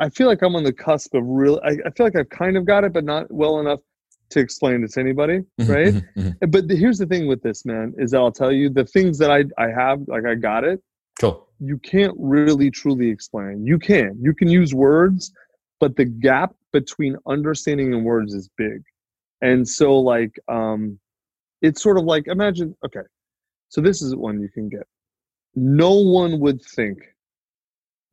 I feel like I'm on the cusp of real. I, I, feel like I've kind of got it, but not well enough to explain it to anybody, mm-hmm, right? Mm-hmm, mm-hmm. But the, here's the thing with this, man, is I'll tell you the things that I I have, like I got it. Cool. You can't really truly explain. You can. You can use words, but the gap between understanding and words is big, and so like um, it's sort of like imagine. Okay, so this is one you can get. No one would think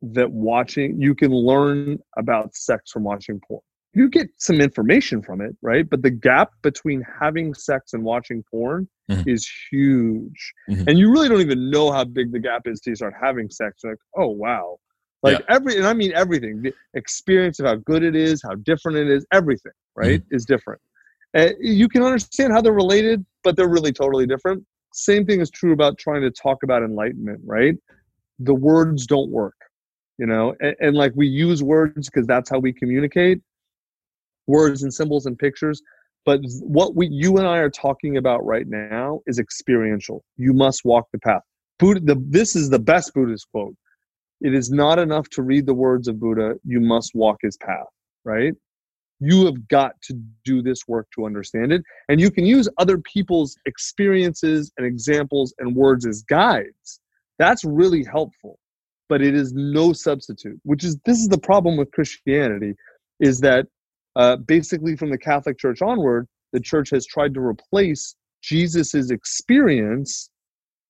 that watching you can learn about sex from watching porn you get some information from it right but the gap between having sex and watching porn mm-hmm. is huge mm-hmm. and you really don't even know how big the gap is till you start having sex You're like oh wow like yeah. every and i mean everything the experience of how good it is how different it is everything right mm-hmm. is different uh, you can understand how they're related but they're really totally different same thing is true about trying to talk about enlightenment right? The words don't work you know? And, and like we use words because that's how we communicate words and symbols and pictures but what we you and i are talking about right now is experiential. You must walk the path. Buddha the, this is the best buddhist quote. It is not enough to read the words of buddha you must walk his path right you have got to do this work to understand it. And you can use other people's experiences and examples and words as guides. That's really helpful but it is no substitute which is this is the problem with christianity is that uh, basically from the catholic church onward the church has tried to replace jesus's experience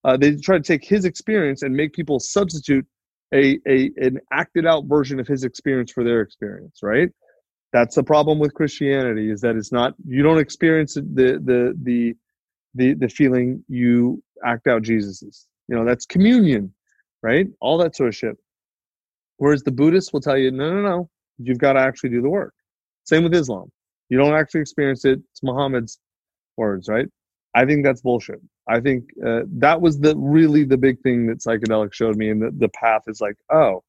uh, they try to take his experience and make people substitute a, a an acted out version of his experience for their experience right that's the problem with christianity is that it's not you don't experience the the the the, the feeling you act out jesus's you know that's communion right? All that sort of shit. Whereas the Buddhists will tell you, no, no, no, you've got to actually do the work. Same with Islam. You don't actually experience it. It's Muhammad's words, right? I think that's bullshit. I think uh, that was the really the big thing that psychedelics showed me, and the, the path is like, oh,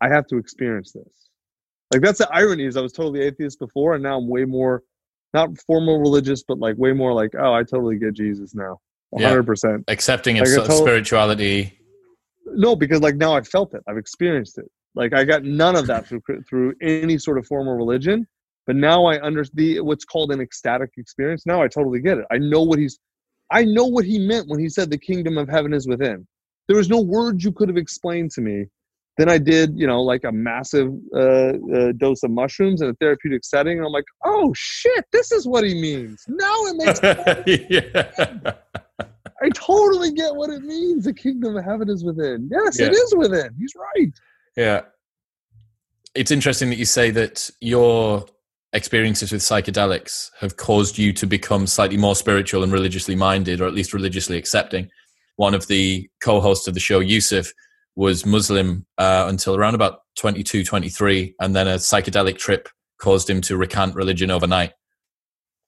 I have to experience this. Like that's the irony is I was totally atheist before, and now I'm way more, not formal religious, but like way more like, oh, I totally get Jesus now, 100. Yeah. percent Accepting of like spirituality. No, because like now I felt it, I've experienced it. Like I got none of that through through any sort of formal religion, but now I understand what's called an ecstatic experience. Now I totally get it. I know what he's, I know what he meant when he said the kingdom of heaven is within. There was no words you could have explained to me. Then I did, you know, like a massive uh, uh, dose of mushrooms in a therapeutic setting. And I'm like, oh shit, this is what he means. Now it makes yeah. I totally get what it means. The kingdom of heaven is within. Yes, yeah. it is within. He's right. Yeah. It's interesting that you say that your experiences with psychedelics have caused you to become slightly more spiritual and religiously minded, or at least religiously accepting. One of the co hosts of the show, Yusuf, was Muslim uh, until around about 22, 23, and then a psychedelic trip caused him to recant religion overnight.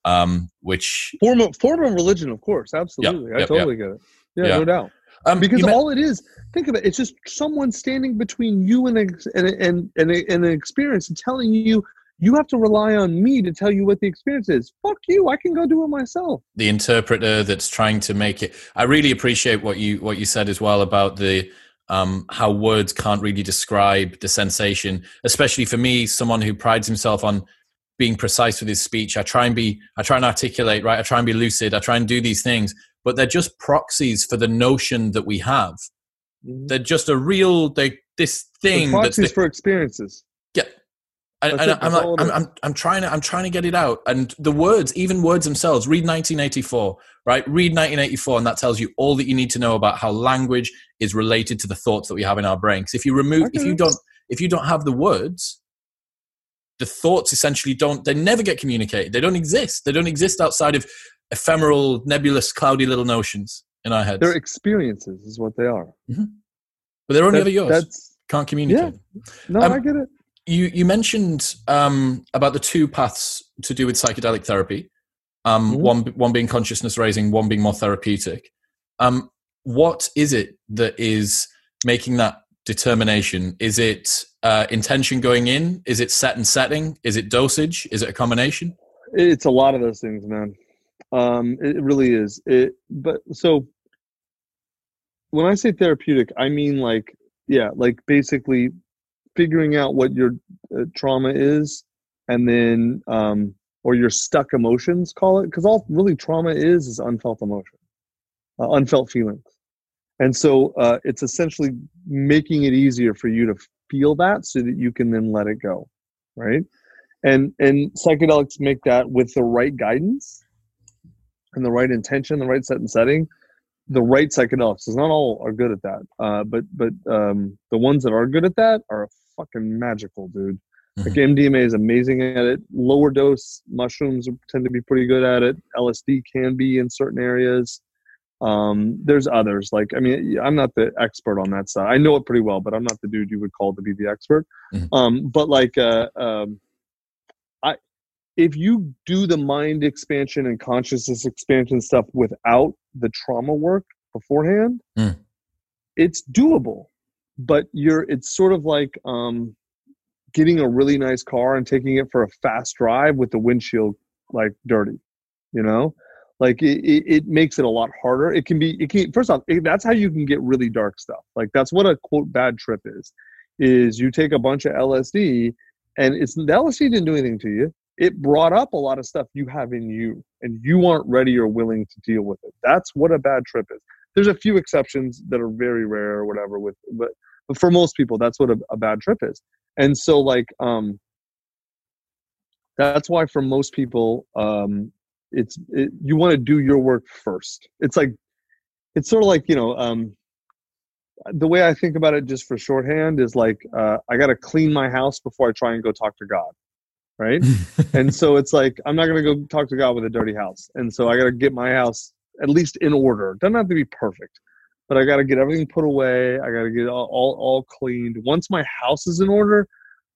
Um, which form of, form of religion, of course, absolutely. Yep, I totally yep. get it. Yeah, no doubt. Um, because all it is, think of it, it's just someone standing between you and, a, and, and, and, and an experience and telling you you have to rely on me to tell you what the experience is. Fuck you. I can go do it myself. The interpreter that's trying to make it. I really appreciate what you what you said as well about the um, how words can't really describe the sensation, especially for me, someone who prides himself on being precise with his speech. I try and be, I try and articulate, right? I try and be lucid. I try and do these things, but they're just proxies for the notion that we have. Mm-hmm. They're just a real, they this thing. The proxies that's the, for experiences. And I'm, like, I'm, I'm, I'm trying to I'm trying to get it out. And the words, even words themselves, read 1984, right? Read 1984, and that tells you all that you need to know about how language is related to the thoughts that we have in our brains. If you remove, okay. if you don't, if you don't have the words, the thoughts essentially don't. They never get communicated. They don't exist. They don't exist outside of ephemeral, nebulous, cloudy little notions in our heads. They're experiences, is what they are. Mm-hmm. But they're only that, ever yours. That's can't communicate. Yeah. No, um, I get it you you mentioned um, about the two paths to do with psychedelic therapy. Um, mm-hmm. One one being consciousness raising, one being more therapeutic. Um, what is it that is making that determination? Is it uh, intention going in? Is it set and setting? Is it dosage? Is it a combination? It's a lot of those things, man. Um, it really is. It, but so when I say therapeutic, I mean like yeah, like basically figuring out what your uh, trauma is and then um, or your stuck emotions call it because all really trauma is is unfelt emotion uh, unfelt feelings. And so uh, it's essentially making it easier for you to feel that so that you can then let it go right? And and psychedelics make that with the right guidance and the right intention the right set and setting the right psychedelics not all are good at that uh, but but um, the ones that are good at that are fucking magical, dude. Mm-hmm. Like MDMA is amazing at it. Lower dose mushrooms tend to be pretty good at it. LSD can be in certain areas. Um, there's others. Like, I mean, I'm not the expert on that side. I know it pretty well, but I'm not the dude you would call to be the expert. Mm-hmm. Um, but like, uh, um, I, if you do the mind expansion and consciousness expansion stuff without the trauma work beforehand, mm. it's doable but you're it's sort of like um, getting a really nice car and taking it for a fast drive with the windshield like dirty you know? Like it, it, it makes it a lot harder. It can be it can first off it, that's how you can get really dark stuff. Like that's what a quote bad trip is is you take a bunch of lsd and it's the lsd didn't do anything to you. It brought up a lot of stuff you have in you and you aren't ready or willing to deal with it. That's what a bad trip is there's a few exceptions that are very rare or whatever with but but for most people that's what a, a bad trip is. And so like um that's why for most people um it's it, you want to do your work first. It's like it's sort of like you know um the way i think about it just for shorthand is like uh, i got to clean my house before i try and go talk to god right? And so it's like i'm not going to go talk to god with a dirty house. And so i got to get my house at least in order doesn't have to be perfect but I got to get everything put away. I got to get all, all all cleaned. Once my house is in order,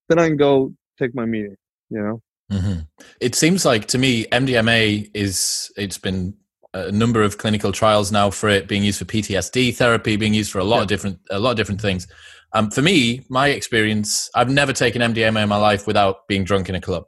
then I can go take my meeting. You know. Mm-hmm. It seems like to me, MDMA is it's been a number of clinical trials now for it being used for PTSD therapy, being used for a lot yeah. of different a lot of different things. Um, for me, my experience, I've never taken MDMA in my life without being drunk in a club.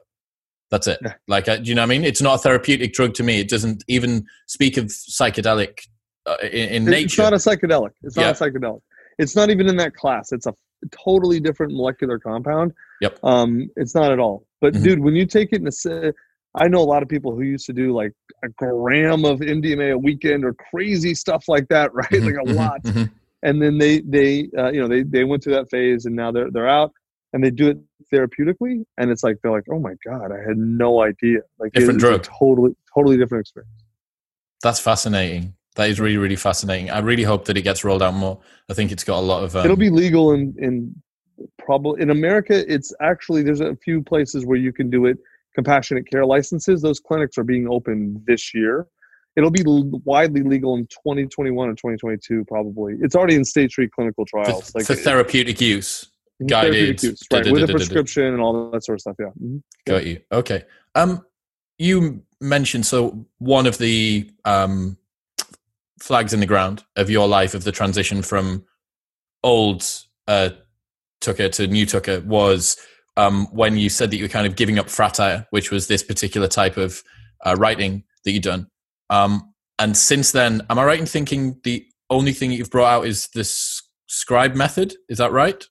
That's it. Yeah. Like, uh, do you know what I mean? It's not a therapeutic drug to me. It doesn't even speak of psychedelic uh, in, in nature. It's not a psychedelic. It's not yeah. a psychedelic. It's not even in that class. It's a totally different molecular compound. Yep. Um, it's not at all. But mm-hmm. dude, when you take it in a, I know a lot of people who used to do like a gram of MDMA a weekend or crazy stuff like that, right? Mm-hmm. Like a mm-hmm. lot. Mm-hmm. And then they they uh, you know they they went through that phase and now they're they're out and they do it therapeutically and it's like they're like oh my god I had no idea like different drug totally totally different experience. That's fascinating. That is really really fascinating. I really hope that it gets rolled out more. I think it's got a lot of. Um, It'll be legal in in probably in America. It's actually there's a few places where you can do it compassionate care licenses. Those clinics are being opened this year. It'll be widely legal in 2021 or 2022, probably. It's already in stage three clinical trials, for, like for therapeutic use, guided, use, right, with a prescription and all that sort of stuff. Yeah. Mm-hmm. Got you. Okay. Um, you mentioned so one of the um flags in the ground of your life of the transition from old uh Tucker to new Tucker was um, when you said that you were kind of giving up fratire, which was this particular type of uh, writing that you'd done. Um, and since then, am I right in thinking the only thing that you've brought out is this scribe method? Is that right?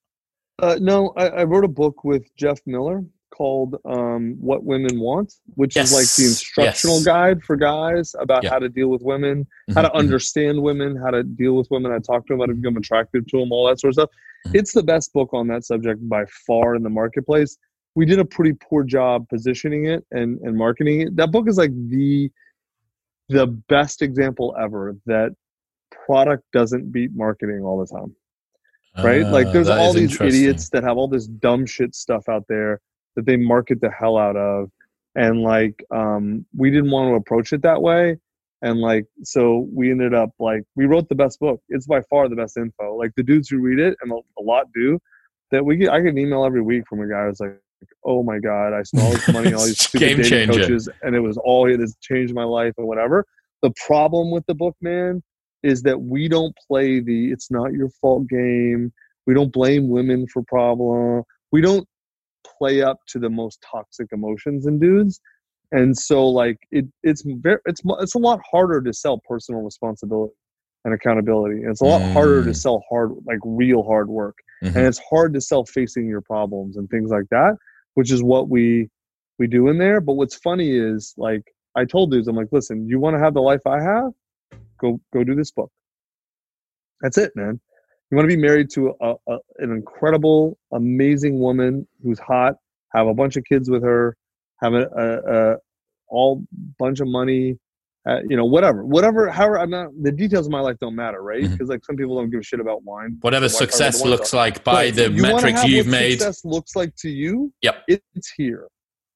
Uh, no, I, I, wrote a book with Jeff Miller called um, "What Women Want," which yes. is like the instructional yes. guide for guys about how to deal with women, mm-hmm. how to mm-hmm. understand women, how to deal with women. I talk to them how to become attractive to them, all that sort of stuff. Mm-hmm. It's the best book on that subject by far in the marketplace. We did a pretty poor job positioning it and, and marketing it. That book is like the the best example ever that product doesn't beat marketing all the time. Right? Uh, like there's all these idiots that have all this dumb shit stuff out there that they market the hell out of. And like um we didn't want to approach it that way. And like so we ended up like we wrote the best book. It's by far the best info. Like the dudes who read it and a, lot do that we get i get an email every week from a guy who's like oh my god i spent all this money all these stupid dating coaches and it was all it has changed my life and whatever. The problem with the book man is that we don't play the it's not your fault game we don't blame women for problem we don't play up to the most toxic emotions in dudes and so like it it's very it's it's a lot harder to sell personal responsibility and accountability and it's a lot mm. harder to mm. sell hard like real hard work mm-hmm. and it's hard to sell facing your problems and things like that which is what we we do in there but what's funny is like i told dudes i'm like listen you want to have the life i have go go do this book that's it man you want to be married to a, a, an incredible amazing woman who's hot have a bunch of kids with her have a, a, a all bunch of money, uh, you know, whatever, whatever. However, I'm not. The details of my life don't matter, right? Because mm-hmm. like some people don't give a shit about wine. Whatever success looks like by right. the you metrics you've made. Success looks like to you. Yep, it's here.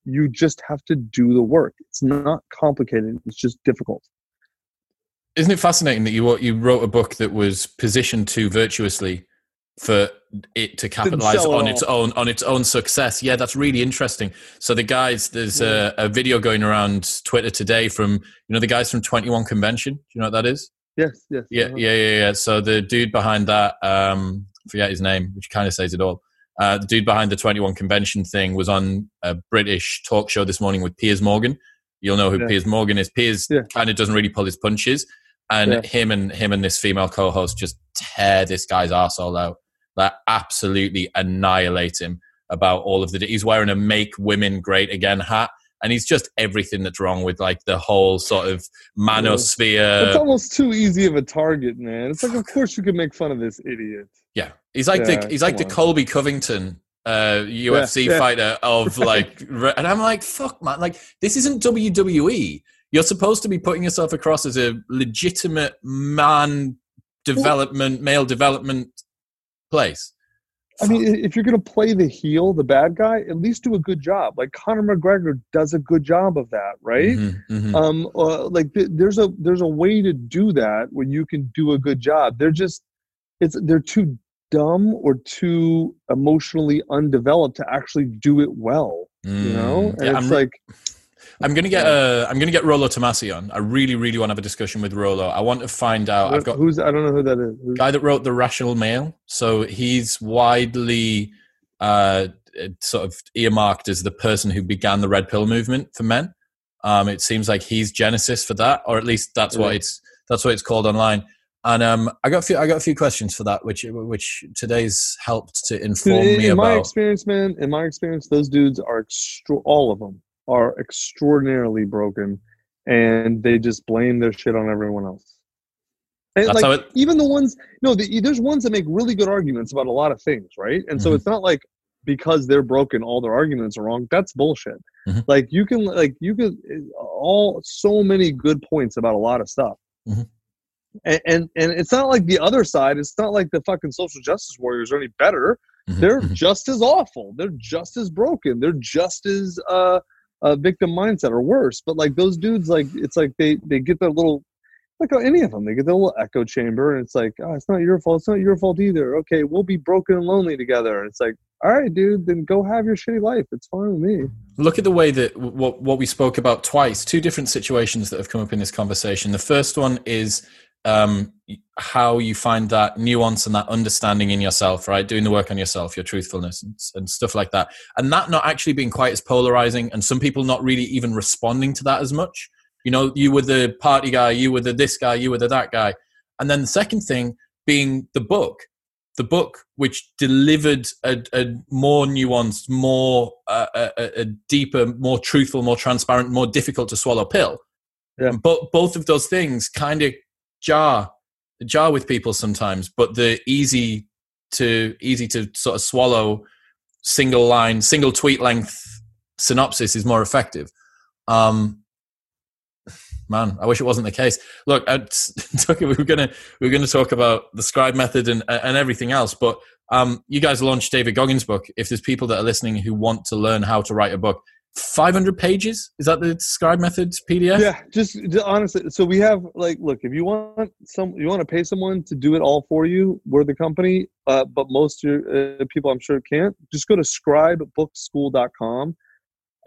You just have to do the work. It's not complicated. It's just difficult. Isn't it fascinating that you you wrote a book that was positioned too virtuously for it to capitalize on its own on its own success. Yeah, that's really interesting. So the guys, there's yeah. a, a, video going around Twitter today from you know the guys from Twenty One Convention. Do you know what that is? Yes, yes. Yeah, uh-huh. yeah, yeah, yeah. So the dude behind that, um, I forget his name, which kind of says it all. Uh, the dude behind the 21 convention thing was on a British talk show this morning with Piers Morgan. You'll know who yeah. Piers Morgan is. Piers yeah. kind of doesn't really pull his punches, and yeah. him and him and this female co-host just tear this guy's arsehole out that absolutely annihilate him about all of the. He's wearing a "Make Women Great Again" hat, and he's just everything that's wrong with like the whole sort of manosphere. It's almost too easy of a target, man. It's like, of course you can make fun of this idiot. Yeah, he's like yeah, the he's like the Colby Covington uh, UFC yeah, yeah. fighter of like, and I'm like, fuck, man, like this isn't WWE. You're supposed to be putting yourself across as a legitimate man development, male development place. I mean, if you're going to play the heel, the bad guy, at least do a good job. Like Conor McGregor does a good job of that, right? Mm-hmm, mm-hmm. Um, uh, like th- there's a there's a way to do that where you can do a good job. They're just it's they're too dumb or too emotionally undeveloped to actually do it well. Mm, you know, and yeah, it's I'm, like I'm gonna get uh, I'm gonna get Rollo Tomassi on. I really, really want to have a discussion with Rollo. I want to find out. I've got who's I don't know who that is. Who's, guy that wrote the Rational Male. So he's widely uh, sort of earmarked as the person who began the red pill movement for men. Um, it seems like he's genesis for that, or at least that's yeah. what it's that's what it's called online. And um, I got a few, I got a few questions for that, which which today's helped to inform in, me in about. In my experience, man, in my experience, those dudes are extra. All of them are extraordinarily broken, and they just blame their shit on everyone else. And That's like it, even the ones, no, the, there's ones that make really good arguments about a lot of things, right? And so mm-hmm. it's not like because they're broken, all their arguments are wrong. That's bullshit. Mm-hmm. Like you can, like you can, all so many good points about a lot of stuff. Mm-hmm and, and and it's not like the other side. It's not like the fucking social justice warriors are any better. Mm-hmm. They're mm-hmm. just as awful. They're just as broken. They're just as uh, a victim mindset or worse. But like those dudes, like it's like they they get their little like uh, any of them, they get their little echo chamber, and it's like, oh, it's not your fault. It's not your fault either. Okay, we'll be broken and lonely together. And it's like, all right, dude, then go have your shitty life. It's fine with me. Look at the way that what what we spoke about twice. Two different situations that have come up in this conversation. The first one is um, how you find that nuance and that understanding in yourself, right? Doing the work on yourself, your truthfulness and, and, stuff like that. And that not actually being quite as polarizing and some people not really even responding to that as much. You know, you were the party guy, you were the this guy, you were the that guy. And then the second thing being the book, the book which delivered a, a more nuanced, more, uh, a, a deeper, more truthful, more transparent, more difficult to swallow pill. Yeah. But both of those things kind of jar jar with people sometimes, but the easy to easy to sort of swallow single line, single tweet length synopsis is more effective. Um, man, I wish it wasn't the case. Look, we were gonna we were gonna talk about the scribe method and and everything else, but um, you guys launched David Goggins' book. If there's people that are listening who want to learn how to write a book, 500 pages? Is that the scribe methods pdf yeah just, just, honestly so we have like look if you want some you want to pay someone to do it all for you we're the company uh, but most uh, people i'm sure can't just go to scribebookschool.com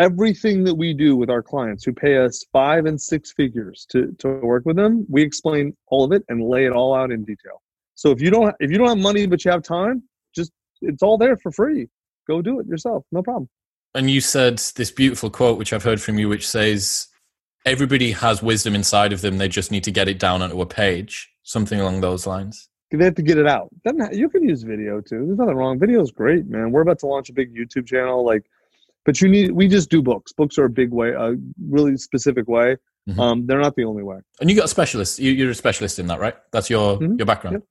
everything that we do with our clients who pay us five and six figures to, to work with them we explain all of it and lay it all out in detail. So if you don't if you don't have money but you have time just it's all there for free. Go do it yourself no problem and you said this beautiful quote, which I've heard from you, which says, "Everybody has wisdom inside of them. They just need to get it down onto a page." Something along those lines. They have to get it out. you can use video too. There's nothing wrong. Video is great, man. We're about to launch a big YouTube channel, like, but you need. We just do books. Books are a big way, a really specific way. Mm-hmm. Um, they're not the only way. And you got a specialist. You, are a specialist in that, right? That's your mm-hmm. your background. Yep.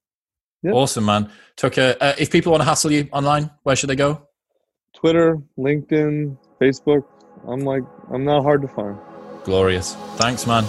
Yep. Awesome, man. Tucker, uh, if people want to hassle you online, where should they go? Twitter, LinkedIn, Facebook. I'm like, I'm not hard to find. Glorious. Thanks, man.